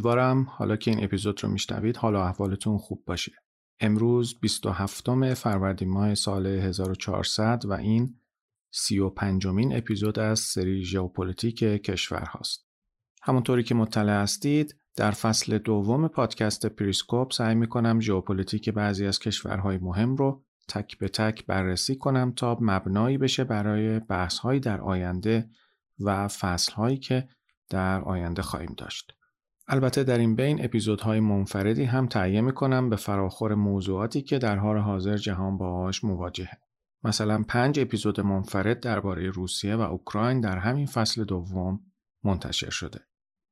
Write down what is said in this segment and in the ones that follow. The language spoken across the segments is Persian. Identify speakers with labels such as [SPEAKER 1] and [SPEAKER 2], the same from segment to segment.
[SPEAKER 1] امیدوارم حالا که این اپیزود رو میشنوید حالا احوالتون خوب باشه امروز 27 فروردین ماه سال 1400 و این 35 مین اپیزود از سری ژئوپلیتیک کشور هاست همونطوری که مطلع هستید در فصل دوم پادکست پریسکوپ سعی می‌کنم ژئوپلیتیک بعضی از کشورهای مهم رو تک به تک بررسی کنم تا مبنایی بشه برای بحثهایی در آینده و فصلهایی که در آینده خواهیم داشت. البته در این بین اپیزودهای منفردی هم تهیه می‌کنم به فراخور موضوعاتی که در حال حاضر جهان باهاش مواجهه. مثلا پنج اپیزود منفرد درباره روسیه و اوکراین در همین فصل دوم منتشر شده.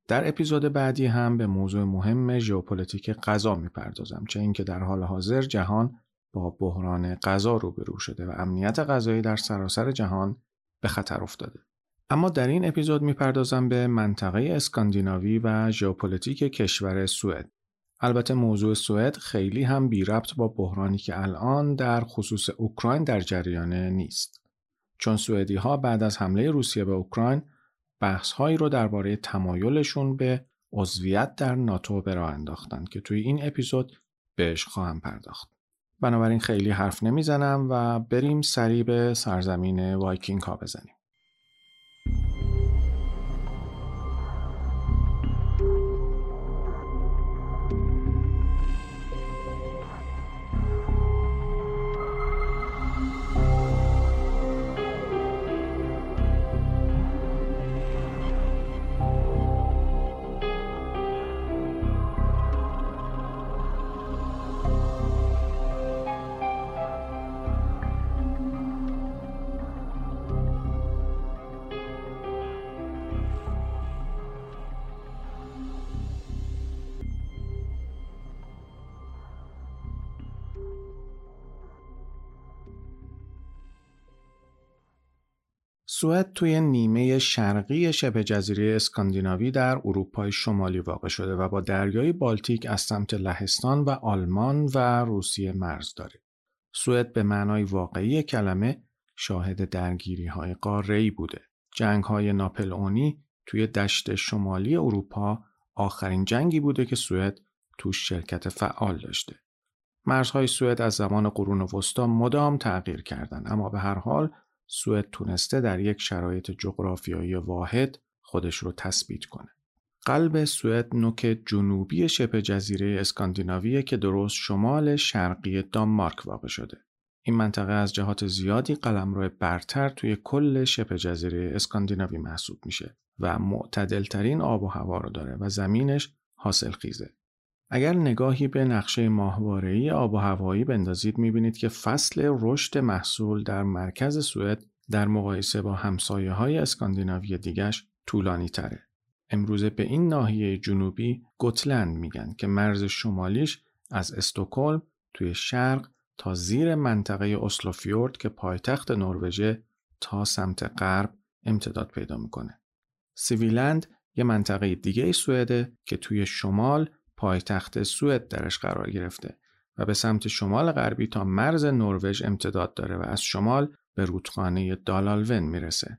[SPEAKER 1] در اپیزود بعدی هم به موضوع مهم ژئوپلیتیک غذا می‌پردازم چه اینکه در حال حاضر جهان با بحران غذا روبرو شده و امنیت غذایی در سراسر جهان به خطر افتاده. اما در این اپیزود می‌پردازم به منطقه اسکاندیناوی و ژئوپلیتیک کشور سوئد. البته موضوع سوئد خیلی هم بی ربط با بحرانی که الان در خصوص اوکراین در جریان نیست. چون سوئدی ها بعد از حمله روسیه به اوکراین بحث هایی رو درباره تمایلشون به عضویت در ناتو به راه انداختن که توی این اپیزود بهش خواهم پرداخت. بنابراین خیلی حرف نمی‌زنم و بریم سریع به سرزمین وایکینگ ها بزنیم. سوئد توی نیمه شرقی شبه جزیره اسکاندیناوی در اروپای شمالی واقع شده و با دریای بالتیک از سمت لهستان و آلمان و روسیه مرز داره. سوئد به معنای واقعی کلمه شاهد درگیری های قاره بوده. جنگ های ناپلئونی توی دشت شمالی اروپا آخرین جنگی بوده که سوئد توش شرکت فعال داشته. مرزهای سوئد از زمان قرون وسطا مدام تغییر کردند اما به هر حال سوئد تونسته در یک شرایط جغرافیایی واحد خودش رو تثبیت کنه. قلب سوئد نوک جنوبی شبه جزیره اسکاندیناویه که درست شمال شرقی دانمارک واقع شده. این منطقه از جهات زیادی قلمرو برتر توی کل شبه جزیره اسکاندیناوی محسوب میشه و معتدلترین آب و هوا رو داره و زمینش حاصل خیزه. اگر نگاهی به نقشه ماهواره‌ای آب و هوایی بندازید می‌بینید که فصل رشد محصول در مرکز سوئد در مقایسه با همسایه های اسکاندیناوی دیگش طولانی تره. امروزه به این ناحیه جنوبی گوتلند میگن که مرز شمالیش از استکهلم توی شرق تا زیر منطقه اسلوفیورد که پایتخت نروژ تا سمت غرب امتداد پیدا می‌کنه. سیویلند یه منطقه دیگه سوئده که توی شمال پایتخت سوئد درش قرار گرفته و به سمت شمال غربی تا مرز نروژ امتداد داره و از شمال به رودخانه دالالون می‌رسه.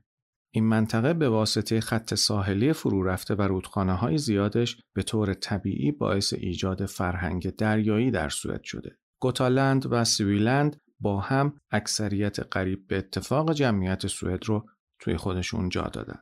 [SPEAKER 1] این منطقه به واسطه خط ساحلی فرو رفته و رودخانه های زیادش به طور طبیعی باعث ایجاد فرهنگ دریایی در سوئد شده. گوتالند و سویلند با هم اکثریت قریب به اتفاق جمعیت سوئد رو توی خودشون جا دادن.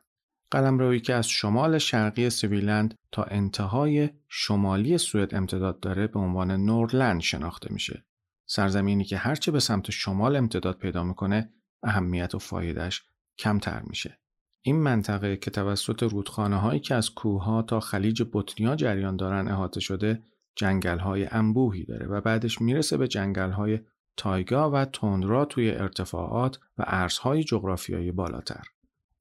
[SPEAKER 1] قلمرویی که از شمال شرقی سویلند تا انتهای شمالی سوئد امتداد داره به عنوان نورلند شناخته میشه. سرزمینی که هرچه به سمت شمال امتداد پیدا می‌کنه اهمیت و فایدهش کمتر میشه. این منطقه که توسط رودخانه هایی که از کوه تا خلیج بطنیا جریان دارن احاطه شده جنگل های انبوهی داره و بعدش می‌رسه به جنگل های تایگا و تندرا توی ارتفاعات و ارزهای جغرافیایی بالاتر.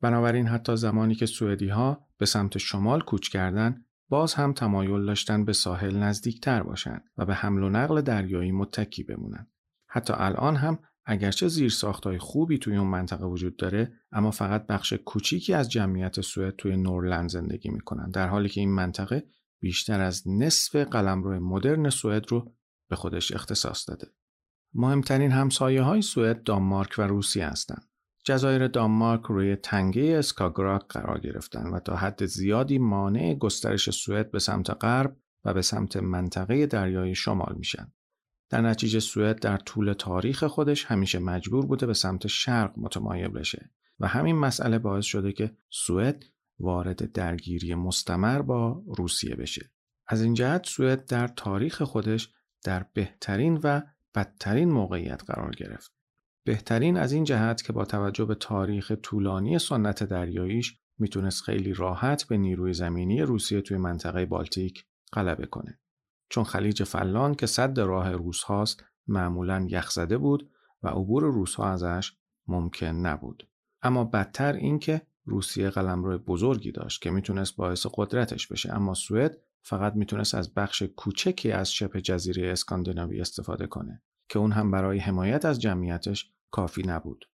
[SPEAKER 1] بنابراین حتی زمانی که سوئدی ها به سمت شمال کوچ کردن باز هم تمایل داشتن به ساحل نزدیکتر باشند و به حمل و نقل دریایی متکی بمونن. حتی الان هم اگرچه زیر ساختای خوبی توی اون منطقه وجود داره اما فقط بخش کوچیکی از جمعیت سوئد توی نورلند زندگی می‌کنن در حالی که این منطقه بیشتر از نصف قلمرو مدرن سوئد رو به خودش اختصاص داده. مهمترین همسایه های سوئد دانمارک و روسیه هستند. جزایر دانمارک روی تنگه اسکاگراک قرار گرفتن و تا حد زیادی مانع گسترش سوئد به سمت غرب و به سمت منطقه دریای شمال میشن. در نتیجه سوئد در طول تاریخ خودش همیشه مجبور بوده به سمت شرق متمایل بشه و همین مسئله باعث شده که سوئد وارد درگیری مستمر با روسیه بشه. از این جهت سوئد در تاریخ خودش در بهترین و بدترین موقعیت قرار گرفت. بهترین از این جهت که با توجه به تاریخ طولانی سنت دریاییش می‌تونست خیلی راحت به نیروی زمینی روسیه توی منطقه بالتیک غلبه کنه. چون خلیج فلان که صد راه روس هاست معمولا یخزده بود و عبور روس ها ازش ممکن نبود. اما بدتر این که روسیه قلمرو بزرگی داشت که می‌تونست باعث قدرتش بشه اما سوئد فقط می‌تونست از بخش کوچکی از شبه جزیره اسکاندیناوی استفاده کنه که اون هم برای حمایت از جمعیتش کافی نبود.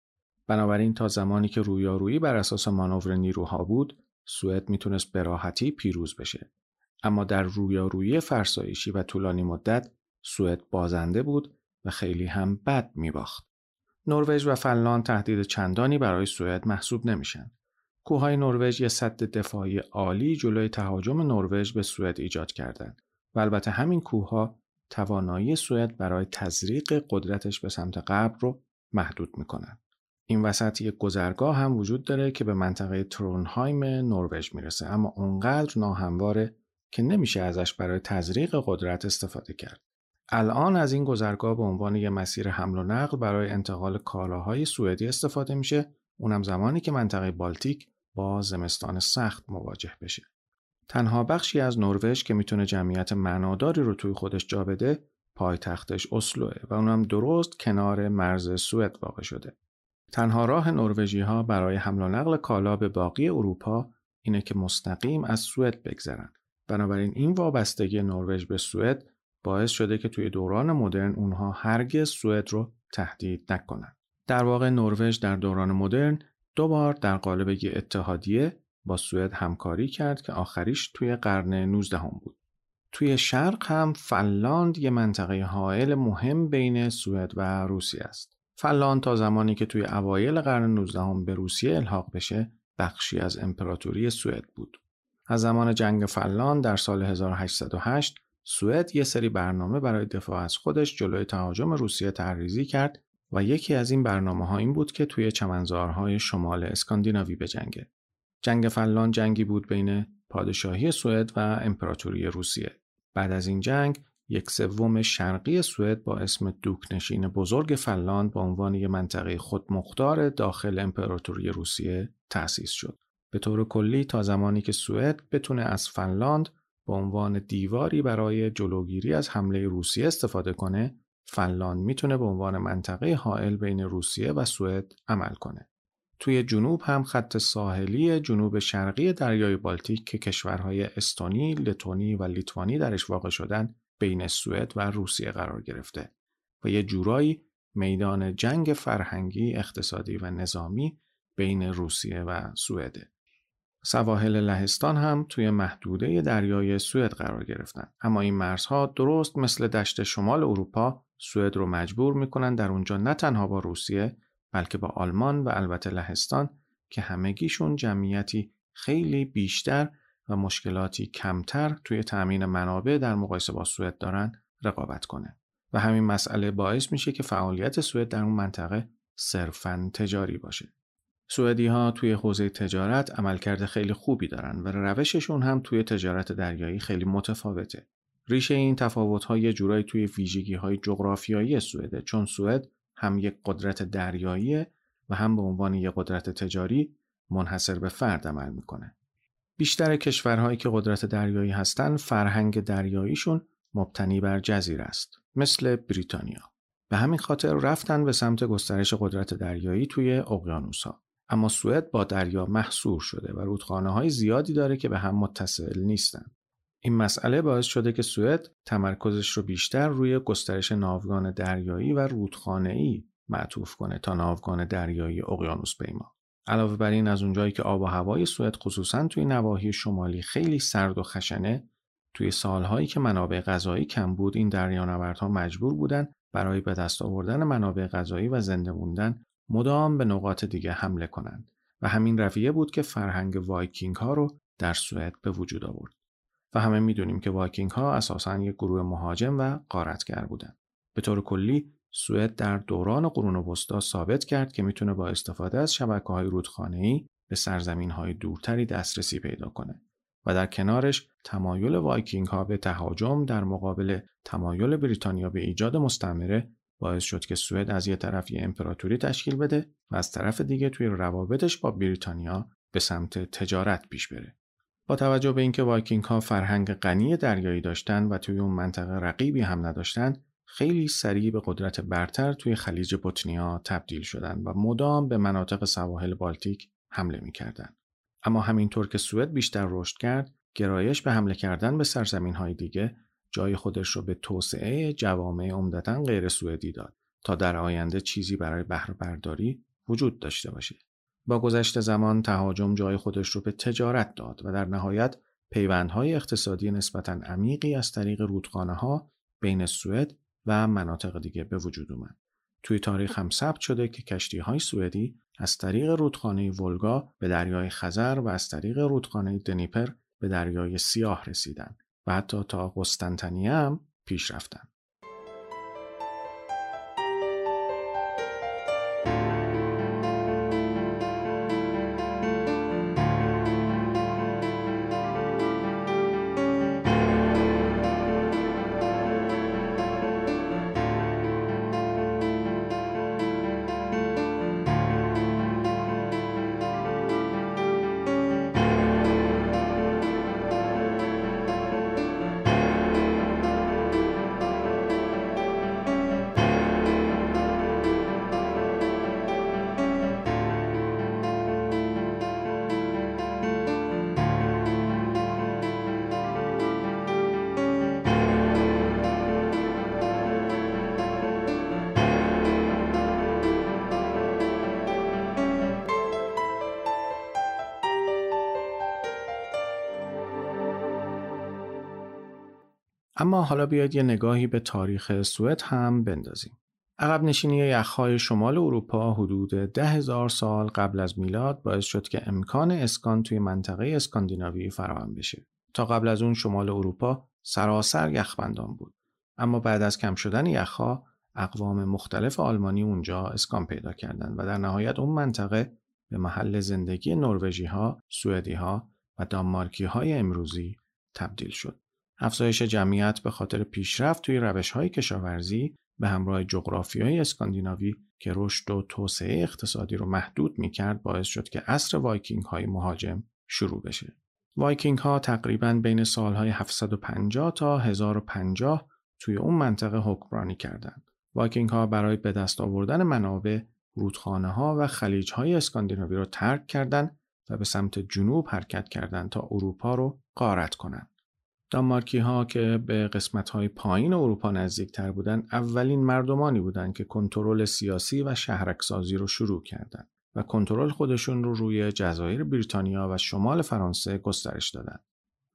[SPEAKER 1] بنابراین تا زمانی که رویارویی بر اساس مانور نیروها بود، سوئد می‌تونست به راحتی پیروز بشه. اما در رویارویی فرسایشی و طولانی مدت سوئد بازنده بود و خیلی هم بد میباخت. نروژ و فنلاند تهدید چندانی برای سوئد محسوب نمیشن. کوههای نروژ یه سد دفاعی عالی جلوی تهاجم نروژ به سوئد ایجاد کردند و البته همین کوهها توانایی سوئد برای تزریق قدرتش به سمت غرب رو محدود می‌کنن. این وسط یک گذرگاه هم وجود داره که به منطقه ترونهایم نروژ می‌رسه اما اونقدر ناهمواره که نمیشه ازش برای تزریق قدرت استفاده کرد. الان از این گذرگاه به عنوان یک مسیر حمل و نقل برای انتقال کالاهای سوئدی استفاده میشه اونم زمانی که منطقه بالتیک با زمستان سخت مواجه بشه. تنها بخشی از نروژ که می‌تونه جمعیت معناداری رو توی خودش جا بده پایتختش اسلوه و اونم درست کنار مرز سوئد واقع شده. تنها راه نروژی ها برای حمل و نقل کالا به باقی اروپا اینه که مستقیم از سوئد بگذرن. بنابراین این وابستگی نروژ به سوئد باعث شده که توی دوران مدرن اونها هرگز سوئد رو تهدید نکنن. در واقع نروژ در دوران مدرن دو بار در قالب یک اتحادیه با سوئد همکاری کرد که آخریش توی قرن 19 هم بود. توی شرق هم فنلاند یه منطقه حائل مهم بین سوئد و روسیه است. فنلاند تا زمانی که توی اوایل قرن 19 هم به روسیه الحاق بشه بخشی از امپراتوری سوئد بود. از زمان جنگ فنلاند در سال 1808 سوئد یه سری برنامه برای دفاع از خودش جلوی تهاجم روسیه تحریزی کرد و یکی از این برنامه ها این بود که توی چمنزارهای شمال اسکاندیناوی بجنگه. جنگ فنلاند جنگی بود بین پادشاهی سوئد و امپراتوری روسیه. بعد از این جنگ یک سوم شرقی سوئد با اسم دوکنشین بزرگ فنلاند به عنوان یک منطقه خودمختار داخل امپراتوری روسیه تأسیس شد. به طور کلی تا زمانی که سوئد بتونه از فنلاند به عنوان دیواری برای جلوگیری از حمله روسیه استفاده کنه فنلاند می‌تونه به عنوان منطقه حائل بین روسیه و سوئد عمل کنه. توی جنوب هم خط ساحلی جنوب شرقی دریای بالتیک که کشورهای استونی، لتونی و لیتوانی درش واقع شدن بین سوئد و روسیه قرار گرفته و یه جورایی میدان جنگ فرهنگی، اقتصادی و نظامی بین روسیه و سوئده. سواحل لهستان هم توی محدوده دریای سوئد قرار گرفتن اما این مرزها درست مثل دشت شمال اروپا سوئد رو مجبور می‌کنن در اونجا نه تنها با روسیه بلکه با آلمان و البته لهستان که همگیشون جمعیتی خیلی بیشتر و مشکلاتی کمتر توی تأمین منابع در مقایسه با سوئد دارن رقابت کنه و همین مسئله باعث میشه که فعالیت سوئد در اون منطقه صرفا تجاری باشه سوئدی ها توی حوزه تجارت عملکرد خیلی خوبی دارن و روششون هم توی تجارت دریایی خیلی متفاوته. ریشه این تفاوت ها یه جورایی توی ویژگی های جغرافیایی سوئده چون سوئد هم یک قدرت دریایی و هم به عنوان یک قدرت تجاری منحصر به فرد عمل می‌کنه. بیشتر کشورهایی که قدرت دریایی هستند فرهنگ دریاییشون مبتنی بر جزیره است مثل بریتانیا. به همین خاطر رفتن به سمت گسترش قدرت دریایی توی اقیانوسها. اما سوئد با دریا محصور شده و رودخانه های زیادی داره که به هم متصل نیستند این مسئله باعث شده که سوئد تمرکزش رو بیشتر روی گسترش ناوگان دریایی و ای معطوف کنه تا ناوگان دریایی اقیانوس پیما. علاوه بر این از اونجایی که آب و هوای سوئد خصوصا توی نواحی شمالی خیلی سرد و خشنه توی سالهایی که منابع غذایی کم بود این دریانوردها مجبور بودن برای به دست آوردن منابع غذایی و زنده موندن مدام به نقاط دیگه حمله کنند و همین رویه بود که فرهنگ وایکینگ ها رو در سوئد به وجود آورد و همه می‌دونیم که وایکینگ ها اساسا یک گروه مهاجم و غارتگر بودند به طور کلی سوئد در دوران قرون وسطا ثابت کرد که می‌تونه با استفاده از شبکه های رودخانه‌ای به سرزمین های دورتری دسترسی پیدا کنه و در کنارش تمایل وایکینگ ها به تهاجم در مقابل تمایل بریتانیا به ایجاد مستعمره باعث شد که سوئد از یه طرف یه امپراتوری تشکیل بده و از طرف دیگه توی روابطش با بریتانیا به سمت تجارت پیش بره. با توجه به اینکه وایکینگ ها فرهنگ غنی دریایی داشتن و توی اون منطقه رقیبی هم نداشتن خیلی سریع به قدرت برتر توی خلیج بوتنیا تبدیل شدن و مدام به مناطق سواحل بالتیک حمله می‌کردند. اما همینطور که سوئد بیشتر رشد کرد، گرایش به حمله کردن به سرزمین های دیگه جای خودش رو به توسعه جوامع عمدتا غیر سوئدی داد تا در آینده چیزی برای بهره برداری وجود داشته باشه. با گذشت زمان تهاجم جای خودش رو به تجارت داد و در نهایت پیوندهای اقتصادی نسبتا عمیقی از طریق رودخانه ها بین سوئد و مناطق دیگه به وجود اومد. توی تاریخ هم ثبت شده که کشتی های سوئدی از طریق رودخانه ولگا به دریای خزر و از طریق رودخانه دنیپر به دریای سیاه رسیدند و حتی تا قسطنطنیه هم پیش رفتند. اما حالا بیاید یه نگاهی به تاریخ سوئد هم بندازیم. عقب نشینی یخهای شمال اروپا حدود ده هزار سال قبل از میلاد باعث شد که امکان اسکان توی منطقه اسکاندیناوی فراهم بشه. تا قبل از اون شمال اروپا سراسر یخبندان بود. اما بعد از کم شدن یخها اقوام مختلف آلمانی اونجا اسکان پیدا کردند و در نهایت اون منطقه به محل زندگی نروژی ها، ها و دانمارکی های امروزی تبدیل شد. افزایش جمعیت به خاطر پیشرفت توی روش های کشاورزی به همراه های اسکاندیناوی که رشد و توسعه اقتصادی رو محدود می کرد باعث شد که عصر وایکینگ های مهاجم شروع بشه. وایکینگ ها تقریبا بین سالهای 750 تا 1050 توی اون منطقه حکمرانی کردند. وایکینگ ها برای به دست آوردن منابع رودخانه ها و خلیج های اسکاندیناوی رو ترک کردند و به سمت جنوب حرکت کردند تا اروپا رو غارت کنند. دانمارکی ها که به قسمت های پایین اروپا نزدیکتر بودند اولین مردمانی بودند که کنترل سیاسی و شهرک‌سازی رو شروع کردند و کنترل خودشون رو روی جزایر بریتانیا و شمال فرانسه گسترش دادند.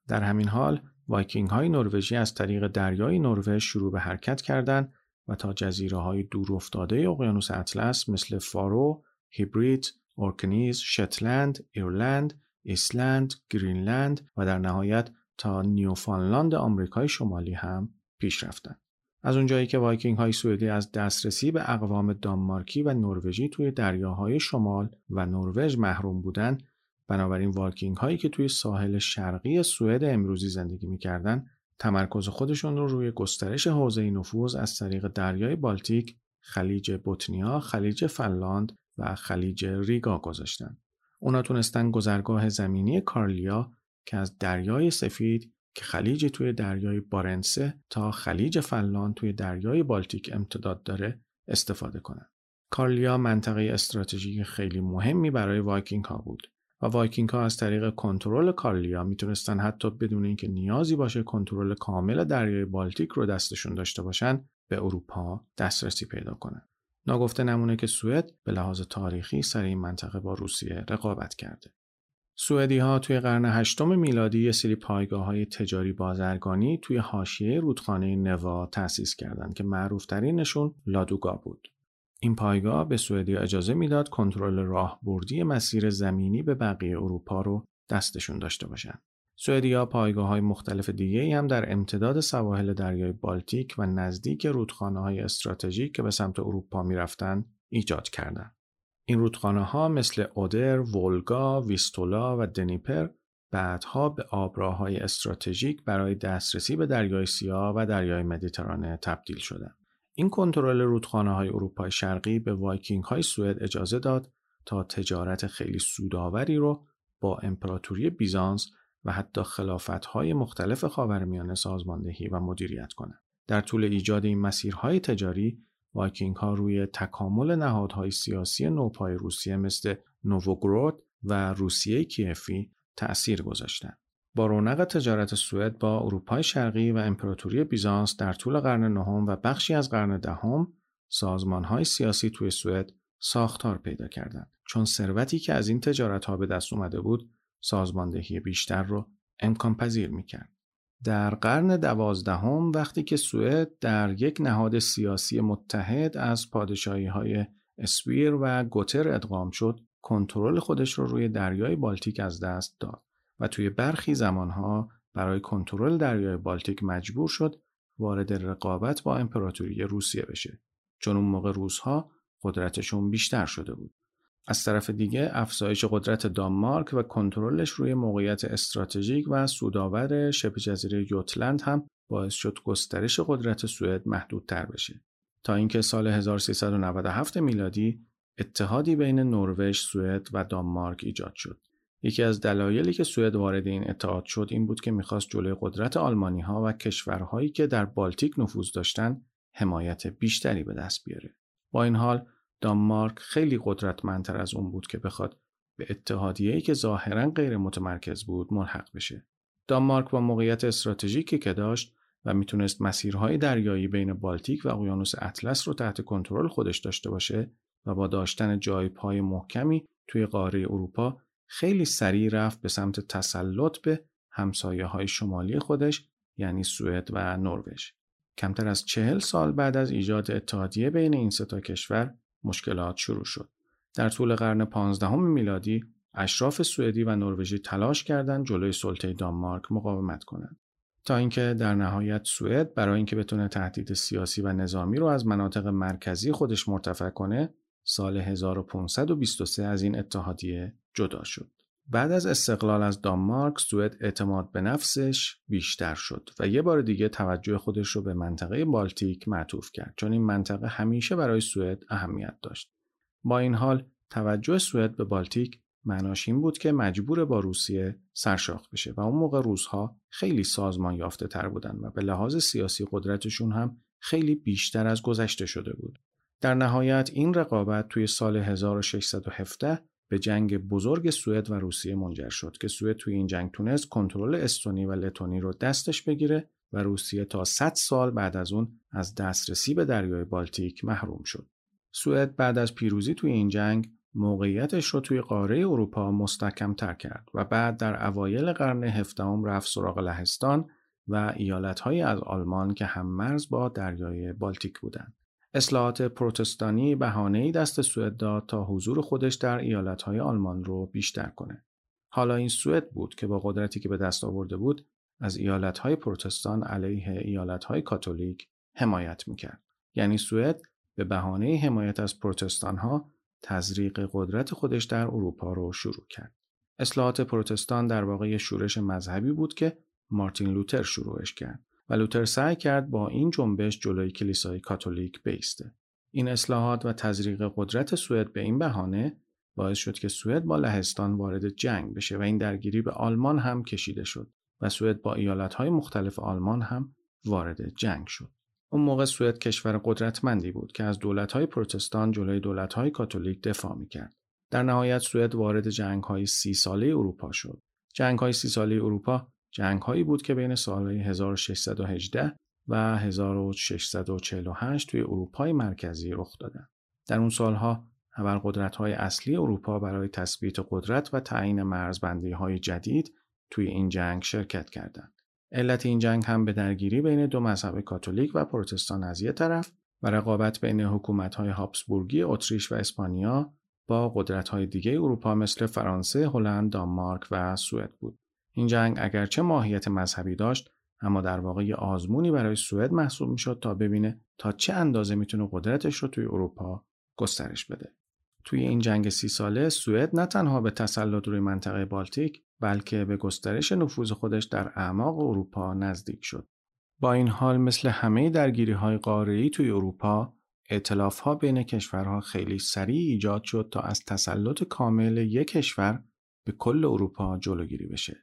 [SPEAKER 1] در همین حال وایکینگ های نروژی از طریق دریای نروژ شروع به حرکت کردند و تا جزیره های دور افتاده اقیانوس اطلس مثل فارو، هیبرید، اورکنی، شتلند، ایرلند، ایسلند، گرینلند و در نهایت تا نیوفانلاند آمریکای شمالی هم پیش رفتن. از اونجایی که وایکینگ های سوئدی از دسترسی به اقوام دانمارکی و نروژی توی دریاهای شمال و نروژ محروم بودند، بنابراین وایکینگ هایی که توی ساحل شرقی سوئد امروزی زندگی می‌کردند، تمرکز خودشون رو روی گسترش حوزه نفوذ از طریق دریای بالتیک، خلیج بوتنیا، خلیج فنلاند و خلیج ریگا گذاشتند. اونا تونستن گذرگاه زمینی کارلیا که از دریای سفید که خلیج توی دریای بارنتسه تا خلیج فنلاند توی دریای بالتیک امتداد داره استفاده کنن. کارلیا منطقه استراتژیک خیلی مهمی برای وایکینگ ها بود و وایکینگ ها از طریق کنترل کارلیا می‌تونستن حتی بدون اینکه نیازی باشه کنترل کامل دریای بالتیک رو دستشون داشته باشن به اروپا دسترسی پیدا کنن. ناگفته نمونه که سوئد به لحاظ تاریخی سر این منطقه با روسیه رقابت کرده. سوئدی ها توی قرن هشتم میلادی یه سری پایگاه های تجاری بازرگانی توی حاشیه رودخانه نوا تأسیس کردند که معروفترینشون لادوگا بود. این پایگاه به سوئدی اجازه می‌داد کنترل راهبردی مسیر زمینی به بقیه اروپا رو دستشون داشته باشند. سوئدیا پایگاه های مختلف دیگه هم در امتداد سواحل دریای بالتیک و نزدیک رودخانه های استراتژیک که به سمت اروپا می‌رفتن ایجاد کردند. این رودخانه ها مثل اودر، ولگا، ویستولا و دنیپر بعدها به آبراهای استراتژیک برای دسترسی به دریای سیاه و دریای مدیترانه تبدیل شدند. این کنترل رودخانه های اروپای شرقی به وایکینگ های سوئد اجازه داد تا تجارت خیلی سودآوری رو با امپراتوری بیزانس و حتی خلافت های مختلف خاورمیانه سازماندهی و مدیریت کنند. در طول ایجاد این مسیرهای تجاری وایکینگ ها روی تکامل نهادهای سیاسی نوپای روسیه مثل نووگرود و روسیه کیفی تأثیر گذاشتند. با رونق تجارت سوئد با اروپای شرقی و امپراتوری بیزانس در طول قرن نهم و بخشی از قرن دهم سازمانهای سیاسی توی سوئد ساختار پیدا کردند چون ثروتی که از این تجارت ها به دست اومده بود سازماندهی بیشتر رو امکان پذیر می‌کرد. در قرن دوازدهم وقتی که سوئد در یک نهاد سیاسی متحد از پادشاهی های اسویر و گوتر ادغام شد کنترل خودش رو روی دریای بالتیک از دست داد و توی برخی زمانها برای کنترل دریای بالتیک مجبور شد وارد رقابت با امپراتوری روسیه بشه. چون اون موقع روزها قدرتشون بیشتر شده بود. از طرف دیگه افزایش قدرت دانمارک و کنترلش روی موقعیت استراتژیک و سودآور شبه جزیره یوتلند هم باعث شد گسترش قدرت سوئد محدودتر بشه تا اینکه سال 1397 میلادی اتحادی بین نروژ، سوئد و دانمارک ایجاد شد. یکی از دلایلی که سوئد وارد این اتحاد شد این بود که می‌خواست جلوی قدرت آلمانی ها و کشورهایی که در بالتیک نفوذ داشتند حمایت بیشتری به دست بیاره. با این حال دانمارک خیلی قدرتمندتر از اون بود که بخواد به اتحادیه‌ای که ظاهرا غیر متمرکز بود ملحق بشه. دانمارک با موقعیت استراتژیکی که داشت و می‌تونست مسیرهای دریایی بین بالتیک و اقیانوس اطلس رو تحت کنترل خودش داشته باشه و با داشتن جای پای محکمی توی قاره اروپا خیلی سریع رفت به سمت تسلط به همسایه های شمالی خودش یعنی سوئد و نروژ. کمتر از چهل سال بعد از ایجاد اتحادیه بین این سه کشور مشکلات شروع شد. در طول قرن پانزدهم میلادی اشراف سوئدی و نروژی تلاش کردند جلوی سلطه دانمارک مقاومت کنند. تا اینکه در نهایت سوئد برای اینکه بتونه تهدید سیاسی و نظامی رو از مناطق مرکزی خودش مرتفع کنه سال 1523 از این اتحادیه جدا شد. بعد از استقلال از دانمارک سوئد اعتماد به نفسش بیشتر شد و یه بار دیگه توجه خودش رو به منطقه بالتیک معطوف کرد چون این منطقه همیشه برای سوئد اهمیت داشت. با این حال توجه سوئد به بالتیک معناش این بود که مجبور با روسیه سرشاخ بشه و اون موقع روزها خیلی سازمان یافته تر بودن و به لحاظ سیاسی قدرتشون هم خیلی بیشتر از گذشته شده بود. در نهایت این رقابت توی سال 1617 به جنگ بزرگ سوئد و روسیه منجر شد که سوئد توی این جنگ تونست کنترل استونی و لتونی رو دستش بگیره و روسیه تا 100 سال بعد از اون از دسترسی به دریای بالتیک محروم شد. سوئد بعد از پیروزی توی این جنگ موقعیتش رو توی قاره اروپا مستحکم تر کرد و بعد در اوایل قرن هفدهم رفت سراغ لهستان و ایالتهایی از آلمان که هم مرز با دریای بالتیک بودند. اصلاحات پروتستانی بهانه‌ای دست سوئد داد تا حضور خودش در ایالتهای آلمان رو بیشتر کنه. حالا این سوئد بود که با قدرتی که به دست آورده بود از ایالتهای پروتستان علیه ایالتهای کاتولیک حمایت می‌کرد. یعنی سوئد به بهانه حمایت از پروتستانها تزریق قدرت خودش در اروپا رو شروع کرد. اصلاحات پروتستان در واقع شورش مذهبی بود که مارتین لوتر شروعش کرد. و لوتر سعی کرد با این جنبش جلوی کلیسای کاتولیک بیسته. این اصلاحات و تزریق قدرت سوئد به این بهانه باعث شد که سوئد با لهستان وارد جنگ بشه و این درگیری به آلمان هم کشیده شد و سوئد با ایالتهای مختلف آلمان هم وارد جنگ شد. اون موقع سوئد کشور قدرتمندی بود که از دولت‌های پروتستان جلوی دولت‌های کاتولیک دفاع می‌کرد. در نهایت سوئد وارد جنگ‌های سی ساله اروپا شد. جنگ‌های سی ساله اروپا جنگ‌هایی بود که بین سالهای 1618 و 1648 توی اروپای مرکزی رخ دادند. در اون سالها ابرقدرت‌های اصلی اروپا برای تثبیت قدرت و تعیین مرزبندی‌های جدید توی این جنگ شرکت کردند. علت این جنگ هم به درگیری بین دو مذهب کاتولیک و پروتستان از یک طرف و رقابت بین حکومت‌های هابسبورگی اتریش و اسپانیا با قدرت‌های دیگه اروپا مثل فرانسه، هلند، دانمارک و سوئد بود. این جنگ اگرچه ماهیت مذهبی داشت اما در واقع یه آزمونی برای سوئد محسوب می‌شد تا ببینه تا چه اندازه می‌تونه قدرتش رو توی اروپا گسترش بده. توی این جنگ سی ساله سوئد نه تنها به تسلط روی منطقه بالتیک بلکه به گسترش نفوذ خودش در اعماق اروپا نزدیک شد. با این حال مثل همه درگیری های قاره توی اروپا اعتلاف ها بین کشورها خیلی سریع ایجاد شد تا از تسلط کامل یک کشور به کل اروپا جلوگیری بشه.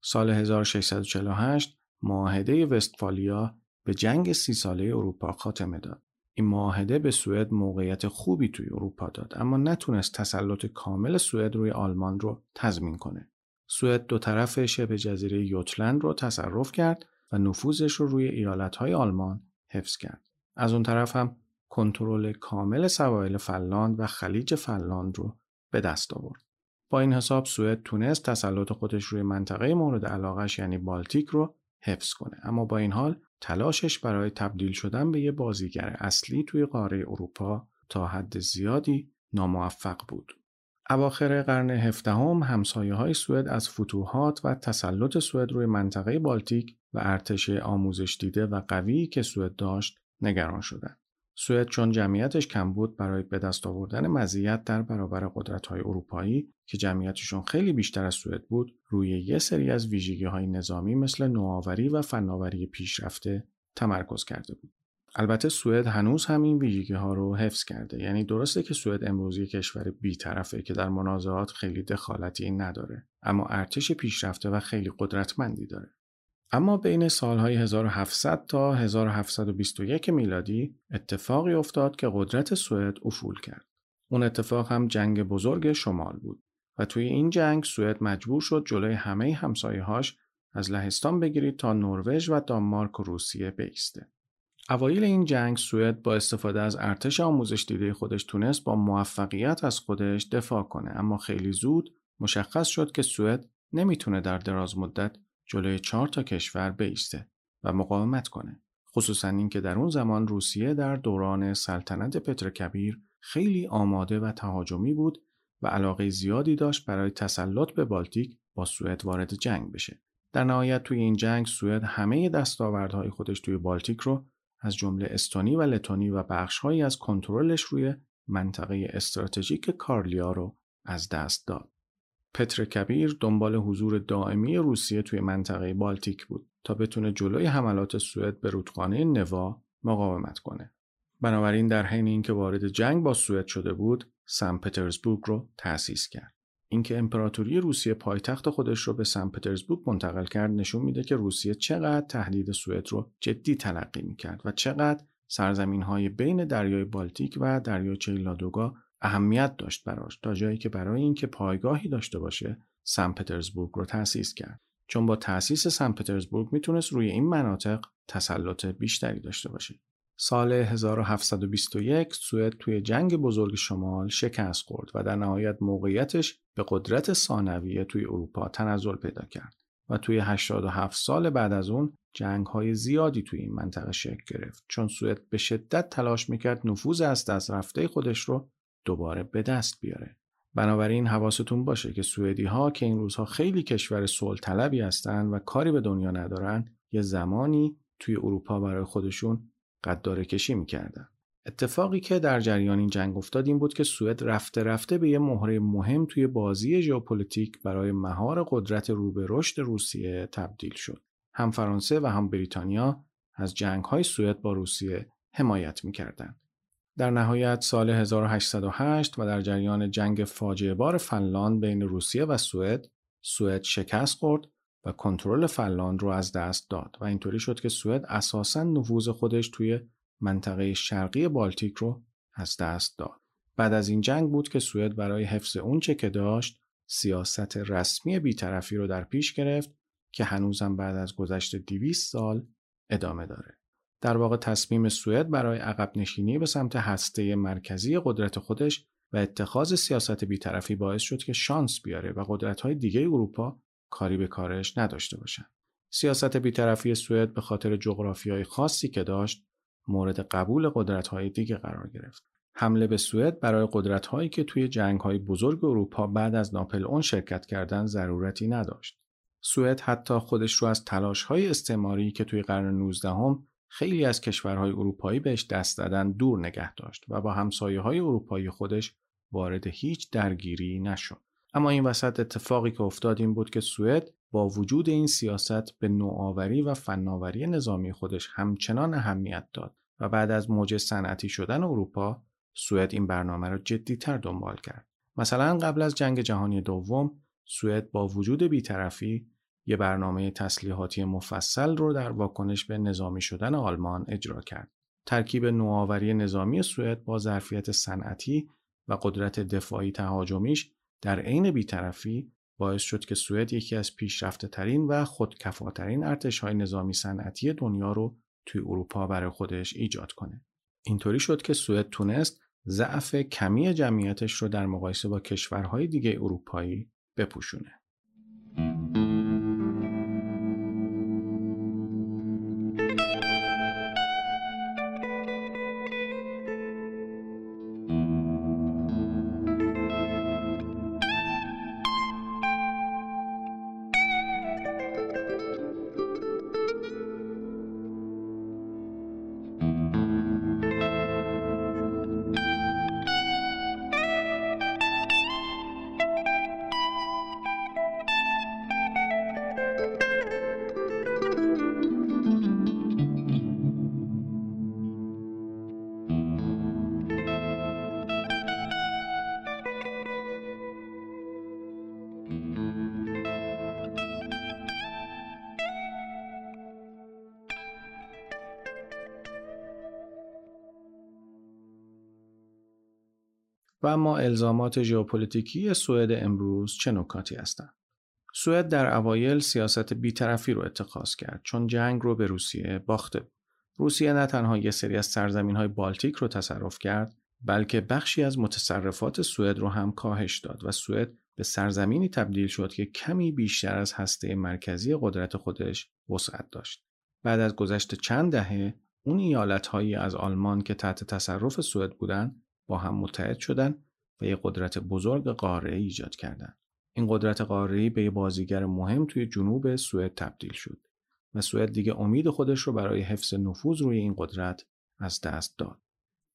[SPEAKER 1] سال 1648 معاهده وستفالیا به جنگ سی ساله اروپا خاتمه داد. این معاهده به سوئد موقعیت خوبی توی اروپا داد اما نتونست تسلط کامل سوئد روی آلمان رو تضمین کنه. سوئد دو طرف شبه جزیره یوتلند رو تصرف کرد و نفوذش رو روی ایالتهای آلمان حفظ کرد. از اون طرف هم کنترل کامل سواحل فنلاند و خلیج فنلاند رو به دست آورد. با این حساب سوئد تونست تسلط خودش روی منطقه مورد علاقش یعنی بالتیک رو حفظ کنه اما با این حال تلاشش برای تبدیل شدن به یه بازیگر اصلی توی قاره اروپا تا حد زیادی ناموفق بود. اواخر قرن هفدهم همسایه های سوئد از فتوحات و تسلط سوئد روی منطقه بالتیک و ارتش آموزش دیده و قوی که سوئد داشت نگران شدند. سوئد چون جمعیتش کم بود برای به دست آوردن مزیت در برابر قدرت‌های اروپایی که جمعیتشون خیلی بیشتر از سوئد بود روی یه سری از ویژگی‌های نظامی مثل نوآوری و فناوری پیشرفته تمرکز کرده بود. البته سوئد هنوز هم این ویژگی ها رو حفظ کرده یعنی درسته که سوئد امروزی کشور بیطرفه که در منازعات خیلی دخالتی نداره اما ارتش پیشرفته و خیلی قدرتمندی داره اما بین سالهای 1700 تا 1721 میلادی اتفاقی افتاد که قدرت سوئد افول کرد. اون اتفاق هم جنگ بزرگ شمال بود و توی این جنگ سوئد مجبور شد جلوی همه همسایه‌هاش از لهستان بگیرید تا نروژ و دانمارک و روسیه بیسته. اوایل این جنگ سوئد با استفاده از ارتش آموزش دیده خودش تونست با موفقیت از خودش دفاع کنه اما خیلی زود مشخص شد که سوئد نمی‌تونه در دراز مدت جلوی چهار تا کشور بیسته و مقاومت کنه. خصوصا اینکه در اون زمان روسیه در دوران سلطنت پتر کبیر خیلی آماده و تهاجمی بود و علاقه زیادی داشت برای تسلط به بالتیک با سوئد وارد جنگ بشه. در نهایت توی این جنگ سوئد همه دستاوردهای خودش توی بالتیک رو از جمله استونی و لتونی و بخشهایی از کنترلش روی منطقه استراتژیک کارلیا رو از دست داد. پتر کبیر دنبال حضور دائمی روسیه توی منطقه بالتیک بود تا بتونه جلوی حملات سوئد به رودخانه نوا مقاومت کنه. بنابراین در حین اینکه وارد جنگ با سوئد شده بود، سن پترزبورگ رو تأسیس کرد. اینکه امپراتوری روسیه پایتخت خودش رو به سن پترزبورگ منتقل کرد نشون میده که روسیه چقدر تهدید سوئد رو جدی تلقی می‌کرد و چقدر سرزمین های بین دریای بالتیک و دریاچه لادوگا اهمیت داشت براش تا جایی که برای اینکه پایگاهی داشته باشه سن پترزبورگ رو تأسیس کرد. چون با تأسیس سن پترزبورگ می‌تونست روی این مناطق تسلط بیشتری داشته باشه. سال 1721 سوئد توی جنگ بزرگ شمال شکست خورد و در نهایت موقعیتش به قدرت ثانویه توی اروپا تنزل پیدا کرد و توی 87 سال بعد از اون جنگ های زیادی توی این منطقه شکل گرفت. چون سوئد به شدت تلاش می‌کرد نفوذ از دست رفته خودش رو دوباره به دست بیاره. بنابراین حواستون باشه که سوئدی ها که این روزها خیلی کشور صلح طلبی هستن و کاری به دنیا ندارن یه زمانی توی اروپا برای خودشون قداره کشی می‌کردن. اتفاقی که در جریان این جنگ افتاد این بود که سوئد رفته رفته به یه مهره مهم توی بازی ژئوپلیتیک برای مهار قدرت رو به رشد روسیه تبدیل شد. هم فرانسه و هم بریتانیا از جنگ های سوئد با روسیه حمایت می‌کردند. در نهایت سال 1808 و در جریان جنگ فاجعه بار فنلاند بین روسیه و سوئد، سوئد شکست خورد و کنترل فنلاند رو از دست داد و اینطوری شد که سوئد اساسا نفوذ خودش توی منطقه شرقی بالتیک رو از دست داد. بعد از این جنگ بود که سوئد برای حفظ اونچه که داشت سیاست رسمی بیطرفی رو در پیش گرفت که هنوزم بعد از گذشت 200 سال ادامه داره. در واقع تصمیم سوئد برای عقب نشینی به سمت هسته مرکزی قدرت خودش و اتخاذ سیاست بیطرفی باعث شد که شانس بیاره و قدرت‌های دیگه اروپا کاری به کارش نداشته باشند. سیاست بیطرفی سوئد به خاطر جغرافیای خاصی که داشت مورد قبول قدرت‌های دیگه قرار گرفت. حمله به سوئد برای قدرت‌هایی که توی جنگ‌های بزرگ اروپا بعد از ناپل اون شرکت کردن ضرورتی نداشت. سوئد حتی خودش رو از تلاش‌های استعماری که توی قرن 19 هم خیلی از کشورهای اروپایی بهش دست دادن دور نگه داشت و با همسایه های اروپایی خودش وارد هیچ درگیری نشد. اما این وسط اتفاقی که افتاد این بود که سوئد با وجود این سیاست به نوآوری و فناوری نظامی خودش همچنان اهمیت داد و بعد از موج صنعتی شدن اروپا سوئد این برنامه را جدیتر دنبال کرد. مثلا قبل از جنگ جهانی دوم سوئد با وجود بیطرفی یه برنامه تسلیحاتی مفصل رو در واکنش به نظامی شدن آلمان اجرا کرد. ترکیب نوآوری نظامی سوئد با ظرفیت صنعتی و قدرت دفاعی تهاجمیش در عین بیطرفی باعث شد که سوئد یکی از پیشرفته ترین و خودکفاترین ارتش های نظامی صنعتی دنیا رو توی اروپا برای خودش ایجاد کنه. اینطوری شد که سوئد تونست ضعف کمی جمعیتش رو در مقایسه با کشورهای دیگه اروپایی بپوشونه. و اما الزامات ژئوپلیتیکی سوئد امروز چه نکاتی هستند؟ سوئد در اوایل سیاست بیطرفی رو اتخاذ کرد چون جنگ رو به روسیه باخته بود. روسیه نه تنها یه سری از سرزمین های بالتیک رو تصرف کرد بلکه بخشی از متصرفات سوئد رو هم کاهش داد و سوئد به سرزمینی تبدیل شد که کمی بیشتر از هسته مرکزی قدرت خودش وسعت داشت. بعد از گذشت چند دهه اون ایالتهایی از آلمان که تحت تصرف سوئد بودند با هم متحد شدن و یه قدرت بزرگ قاره ایجاد کردند. این قدرت قاره‌ای به یه بازیگر مهم توی جنوب سوئد تبدیل شد و سوئد دیگه امید خودش رو برای حفظ نفوذ روی این قدرت از دست داد.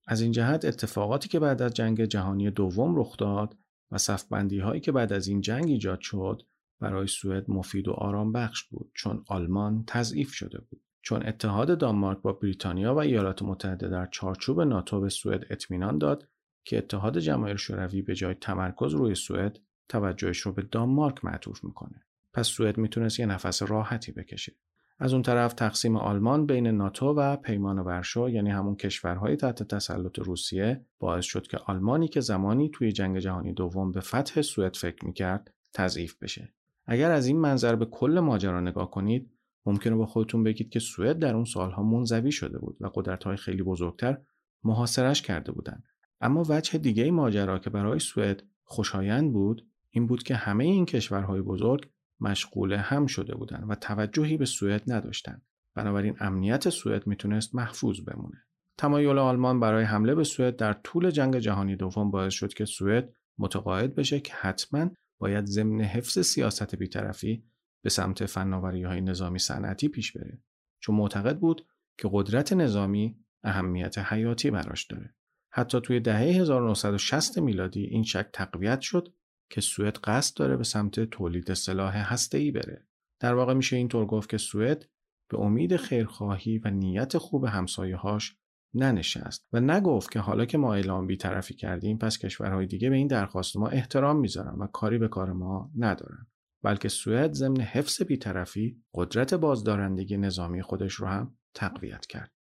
[SPEAKER 1] از این جهت اتفاقاتی که بعد از جنگ جهانی دوم رخ داد و صفبندی هایی که بعد از این جنگ ایجاد شد برای سوئد مفید و آرام بخش بود چون آلمان تضعیف شده بود. چون اتحاد دانمارک با بریتانیا و ایالات متحده در چارچوب ناتو به سوئد اطمینان داد که اتحاد جماهیر شوروی به جای تمرکز روی سوئد توجهش رو به دانمارک معطوف می‌کنه. پس سوئد می‌تونست یه نفس راحتی بکشه. از اون طرف تقسیم آلمان بین ناتو و پیمان ورشو یعنی همون کشورهای تحت تسلط روسیه باعث شد که آلمانی که زمانی توی جنگ جهانی دوم به فتح سوئد فکر می‌کرد تضعیف بشه. اگر از این منظر به کل ماجرا نگاه کنید ممکنه با خودتون بگید که سوئد در اون سالها منزوی شده بود و قدرت‌های خیلی بزرگتر محاصرش کرده بودند. اما وجه دیگه ماجرا که برای سوئد خوشایند بود این بود که همه این کشورهای بزرگ مشغول هم شده بودند و توجهی به سوئد نداشتند. بنابراین امنیت سوئد می‌تونست محفوظ بمونه. تمایل آلمان برای حمله به سوئد در طول جنگ جهانی دوم باعث شد که سوئد متقاعد بشه که حتما باید ضمن حفظ سیاست بیطرفی به سمت فناوری های نظامی صنعتی پیش بره چون معتقد بود که قدرت نظامی اهمیت حیاتی براش داره. حتی توی دهه 1960 میلادی این شک تقویت شد که سوئد قصد داره به سمت تولید سلاح ای بره. در واقع میشه اینطور گفت که سوئد به امید خیرخواهی و نیت خوب همسایه‌هاش ننشست و نگفت که حالا که ما اعلام بیطرفی کردیم پس کشورهای دیگه به این درخواست ما احترام می‌ذارن و کاری به کار ما ندارن. بلکه سوئد ضمن حفظ بیطرفی قدرت بازدارندگی نظامی خودش رو هم تقویت کرد.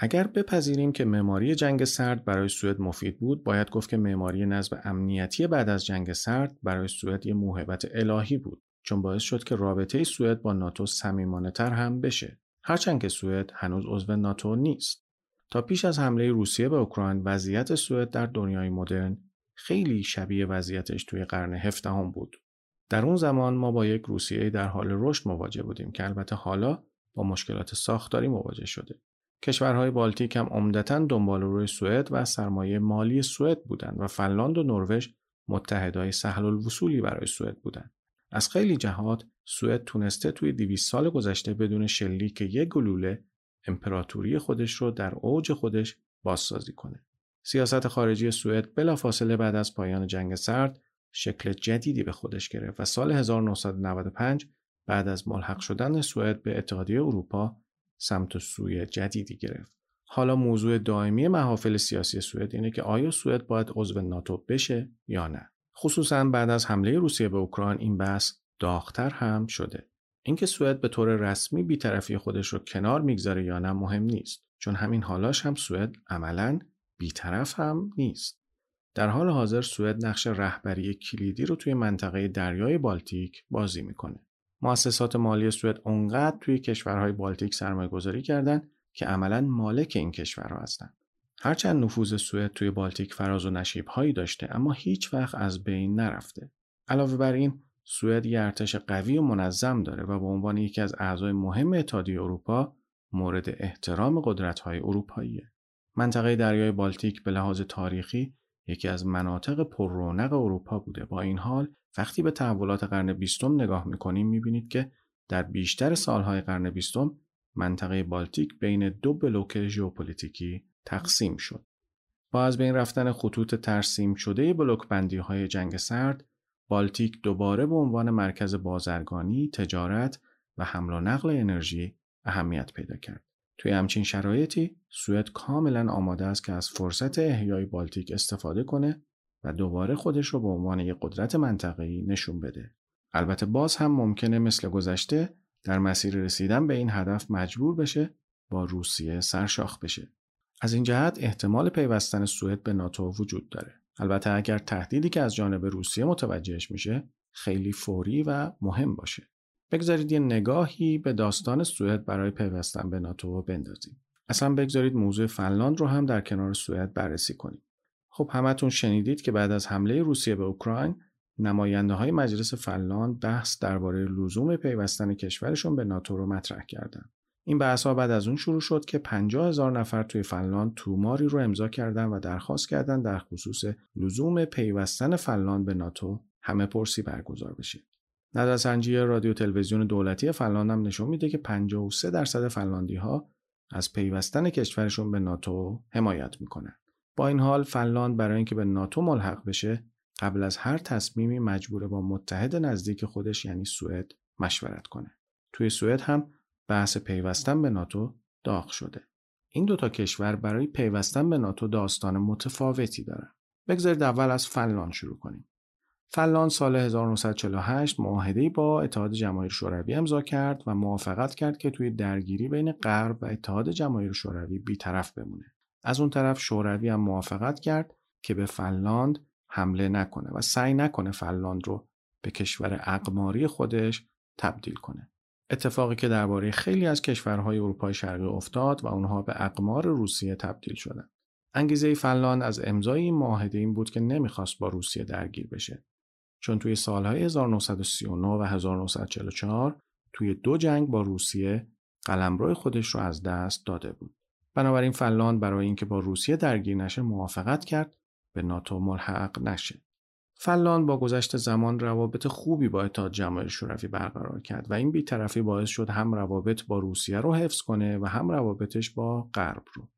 [SPEAKER 1] اگر بپذیریم که معماری جنگ سرد برای سوئد مفید بود باید گفت که معماری نظم امنیتی بعد از جنگ سرد برای سوئد یه موهبت الهی بود چون باعث شد که رابطه سوئد با ناتو صمیمانه تر هم بشه. هرچند که سوئد هنوز عضو ناتو نیست. تا پیش از حمله روسیه به اوکراین وضعیت سوئد در دنیای مدرن خیلی شبیه وضعیتش توی قرن هفدهم بود. در اون زمان ما با یک روسیه در حال رشد مواجه بودیم که البته حالا با مشکلات ساختاری مواجه شده کشورهای بالتیک هم عمدتا دنبال روی سوئد و سرمایه مالی سوئد بودند و فنلاند و نروژ متحدای سهل الوصولی برای سوئد بودند. از خیلی جهات سوئد تونسته توی 200 سال گذشته بدون شلیک یک گلوله امپراتوری خودش رو در اوج خودش بازسازی کنه. سیاست خارجی سوئد بلافاصله بعد از پایان جنگ سرد شکل جدیدی به خودش گرفت و سال 1995 بعد از ملحق شدن سوئد به اتحادیه اروپا سمت و سوی جدیدی گرفت. حالا موضوع دائمی محافل سیاسی سوئد اینه که آیا سوئد باید عضو ناتو بشه یا نه. خصوصا بعد از حمله روسیه به اوکراین این بحث داغتر هم شده. اینکه سوئد به طور رسمی بیطرفی خودش رو کنار می‌گذاره یا نه مهم نیست چون همین حالاش هم سوئد عملا بیطرف هم نیست. در حال حاضر سوئد نقش رهبری کلیدی رو توی منطقه دریای بالتیک بازی می‌کنه. مؤسسات مالی سوئد اونقدر توی کشورهای بالتیک سرمایه گذاری کردن که عملا مالک این کشورها هستند. هرچند نفوذ سوئد توی بالتیک فراز و نشیب هایی داشته اما هیچ وقت از بین نرفته. علاوه بر این سوئد یه ارتش قوی و منظم داره و به عنوان یکی از اعضای مهم اتحادیه اروپا مورد احترام قدرت‌های اروپاییه. منطقه دریای بالتیک به لحاظ تاریخی یکی از مناطق پر رونق اروپا بوده. با این حال وقتی به تحولات قرن بیستم نگاه می‌کنیم می‌بینید که در بیشتر سالهای قرن بیستم منطقه بالتیک بین دو بلوک ژئوپلیتیکی تقسیم شد. با از بین رفتن خطوط ترسیم شده بلوک بندی های جنگ سرد، بالتیک دوباره به عنوان مرکز بازرگانی، تجارت و حمل و نقل انرژی اهمیت پیدا کرد. توی همچین شرایطی سوئد کاملا آماده است که از فرصت احیای بالتیک استفاده کنه و دوباره خودش رو به عنوان یک قدرت منطقه‌ای نشون بده. البته باز هم ممکنه مثل گذشته در مسیر رسیدن به این هدف مجبور بشه با روسیه سرشاخ بشه. از این جهت احتمال پیوستن سوئد به ناتو وجود داره. البته اگر تهدیدی که از جانب روسیه متوجهش میشه خیلی فوری و مهم باشه. بگذارید یه نگاهی به داستان سوئد برای پیوستن به ناتو بندازیم. اصلا بگذارید موضوع فنلاند رو هم در کنار سوئد بررسی کنیم. خب همتون شنیدید که بعد از حمله روسیه به اوکراین نماینده های مجلس فنلاند بحث درباره لزوم پیوستن کشورشون به ناتو رو مطرح کردند. این بحث ها بعد از اون شروع شد که 50 هزار نفر توی فنلاند توماری رو امضا کردن و درخواست کردن در خصوص لزوم پیوستن فنلاند به ناتو همه پرسی برگزار بشه. نظرسنجی رادیو تلویزیون دولتی فنلاند هم نشون میده که 53 درصد فنلاندی ها از پیوستن کشورشون به ناتو حمایت می‌کنن. با این حال فنلاند برای اینکه به ناتو ملحق بشه قبل از هر تصمیمی مجبوره با متحد نزدیک خودش یعنی سوئد مشورت کنه. توی سوئد هم بحث پیوستن به ناتو داغ شده. این دوتا کشور برای پیوستن به ناتو داستان متفاوتی دارن. بگذارید اول از فنلاند شروع کنیم. فنلاند سال 1948 معاهده‌ای با اتحاد جماهیر شوروی امضا کرد و موافقت کرد که توی درگیری بین غرب و اتحاد جماهیر شوروی بیطرف بمونه. از اون طرف شوروی هم موافقت کرد که به فنلاند حمله نکنه و سعی نکنه فنلاند رو به کشور اقماری خودش تبدیل کنه. اتفاقی که درباره خیلی از کشورهای اروپای شرقی افتاد و اونها به اقمار روسیه تبدیل شدن. انگیزه فنلاند از امضای این معاهده این بود که نمی‌خواست با روسیه درگیر بشه. چون توی سالهای 1939 و 1944 توی دو جنگ با روسیه قلمرو خودش رو از دست داده بود. بنابراین فنلاند برای اینکه با روسیه درگیر نشه موافقت کرد به ناتو ملحق نشه. فنلاند با گذشت زمان روابط خوبی با اتحاد جماهیر شوروی برقرار کرد و این بیطرفی باعث شد هم روابط با روسیه رو حفظ کنه و هم روابطش با غرب رو.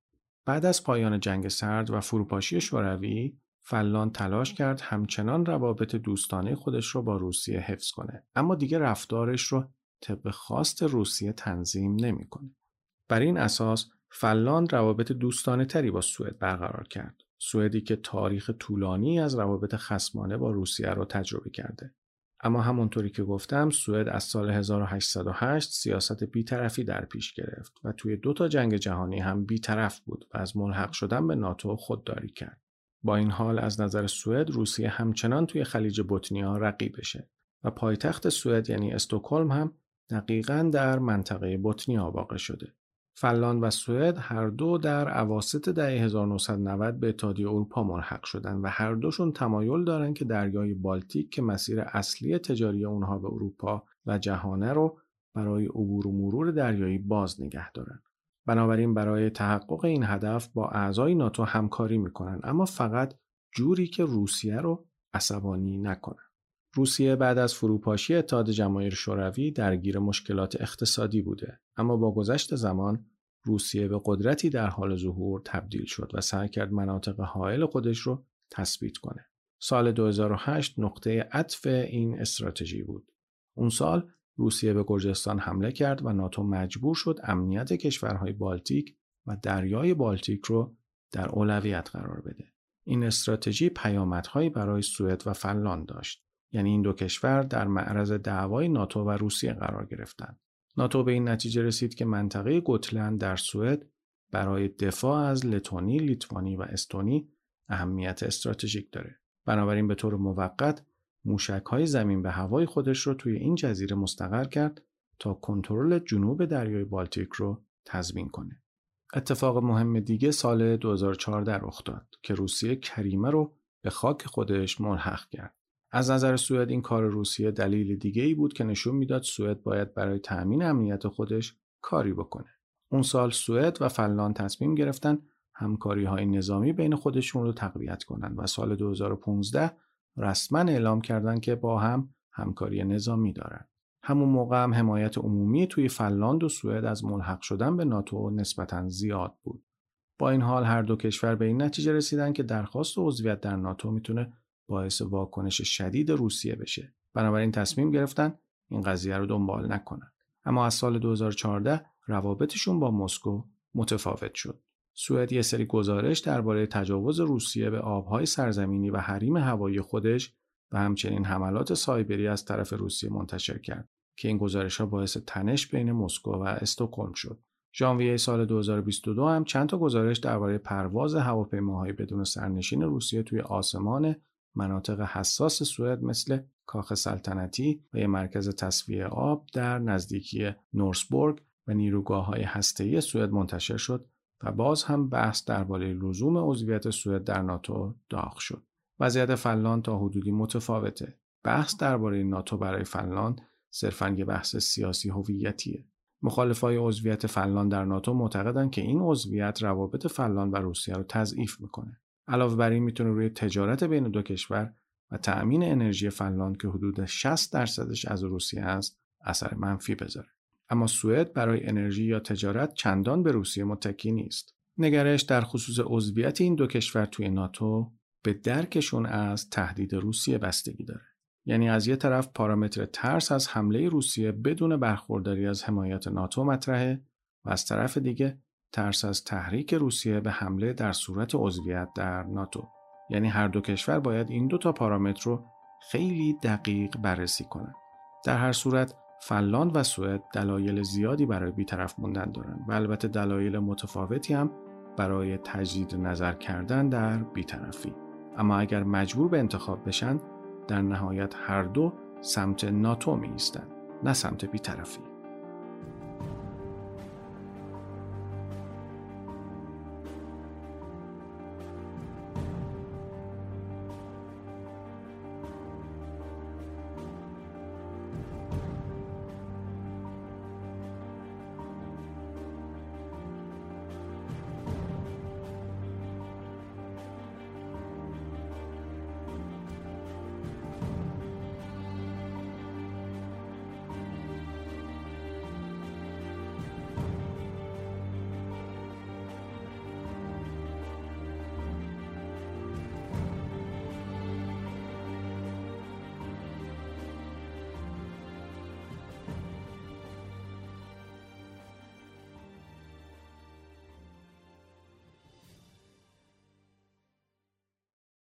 [SPEAKER 1] بعد از پایان جنگ سرد و فروپاشی شوروی فنلاند تلاش کرد همچنان روابط دوستانه خودش رو با روسیه حفظ کنه اما دیگه رفتارش رو طبق خواست روسیه تنظیم نمی‌کنه. بر این اساس فنلاند روابط دوستانه تری با سوئد برقرار کرد. سوئدی که تاریخ طولانی از روابط خسمانه با روسیه را تجربه کرده. اما همونطوری که گفتم سوئد از سال 1808 سیاست بیطرفی در پیش گرفت و توی دو تا جنگ جهانی هم بیطرف بود و از ملحق شدن به ناتو خودداری کرد. با این حال از نظر سوئد روسیه همچنان توی خلیج بوتنیا رقیبشه و پایتخت سوئد یعنی استکهلم هم دقیقا در منطقه بوتنیا واقع شده. فنلاند و سوئد هر دو در عواسط دهه 1990 به اتحادیه اروپا ملحق شدن و هر دوشون تمایل دارن که دریای بالتیک که مسیر اصلی تجاری اونها به اروپا و جهانه رو برای عبور و مرور دریایی باز نگه دارن. بنابراین برای تحقق این هدف با اعضای ناتو همکاری می‌کنن اما فقط جوری که روسیه رو عصبانی نکنن. روسیه بعد از فروپاشی اتحاد جماهیر شوروی درگیر مشکلات اقتصادی بوده اما با گذشت زمان روسیه به قدرتی در حال ظهور تبدیل شد و سعی کرد مناطق حائل خودش رو تثبیت کنه. سال 2008 نقطه عطف این استراتژی بود. اون سال روسیه به گرجستان حمله کرد و ناتو مجبور شد امنیت کشورهای بالتیک و دریای بالتیک رو در اولویت قرار بده. این استراتژی پیامدهایی برای سوئد و فنلاند داشت. یعنی این دو کشور در معرض دعوای ناتو و روسیه قرار گرفتند. ناتو به این نتیجه رسید که منطقه گوتلند در سوئد برای دفاع از لتونی، لیتوانی و استونی اهمیت استراتژیک داره. بنابراین به طور موقت موشک های زمین به هوای خودش رو توی این جزیره مستقر کرد تا کنترل جنوب دریای بالتیک رو تضمین کنه. اتفاق مهم دیگه سال 2014 رخ داد که روسیه کریمه رو به خاک خودش ملحق کرد. از نظر سوئد این کار روسیه دلیل دیگه ای بود که نشون می‌داد سوئد باید برای تأمین امنیت خودش کاری بکنه. اون سال سوئد و فنلاند تصمیم گرفتن همکاری های نظامی بین خودشون رو تقویت کنند و سال 2015 رسما اعلام کردند که با هم همکاری نظامی دارند. همون موقع هم حمایت عمومی توی فنلاند و سوئد از ملحق شدن به ناتو نسبتا زیاد بود. با این حال هر دو کشور به این نتیجه رسیدن که درخواست عضویت در ناتو می‌تونه باعث واکنش شدید روسیه بشه. بنابراین تصمیم گرفتن این قضیه رو دنبال نکنن. اما از سال 2014 روابطشون با مسکو متفاوت شد. سوئد یه سری گزارش درباره تجاوز روسیه به آبهای سرزمینی و حریم هوایی خودش و همچنین حملات سایبری از طرف روسیه منتشر کرد که این گزارش ها باعث تنش بین مسکو و استکهلم شد. ژانویه سال 2022 هم چند تا گزارش درباره پرواز هواپیماهای بدون سرنشین روسیه توی آسمان مناطق حساس سوئد مثل کاخ سلطنتی و یه مرکز تصفیه آب در نزدیکی نورسبورگ و نیروگاه های هسته‌ای سوئد منتشر شد و باز هم بحث درباره لزوم عضویت سوئد در ناتو داغ شد. وضعیت فنلاند تا حدودی متفاوته. بحث درباره ناتو برای فنلاند صرفا یه بحث سیاسی هویتیه. مخالفای عضویت فنلاند در ناتو معتقدند که این عضویت روابط فنلاند و روسیه رو تضعیف می‌کنه. علاوه بر این می‌تونه روی تجارت بین دو کشور و تأمین انرژی فنلاند که حدود 60 درصدش از روسیه است اثر منفی بذاره. اما سوئد برای انرژی یا تجارت چندان به روسیه متکی نیست. نگرش در خصوص عضویت این دو کشور توی ناتو به درکشون از تهدید روسیه بستگی داره. یعنی از یه طرف پارامتر ترس از حمله روسیه بدون برخورداری از حمایت ناتو مطرحه و از طرف دیگه ترس از تحریک روسیه به حمله در صورت عضویت در ناتو یعنی هر دو کشور باید این دو تا پارامتر رو خیلی دقیق بررسی کنند در هر صورت فنلاند و سوئد دلایل زیادی برای بیطرف موندن دارند و البته دلایل متفاوتی هم برای تجدید نظر کردن در بیطرفی. اما اگر مجبور به انتخاب بشن در نهایت هر دو سمت ناتو می نه سمت بیطرفی.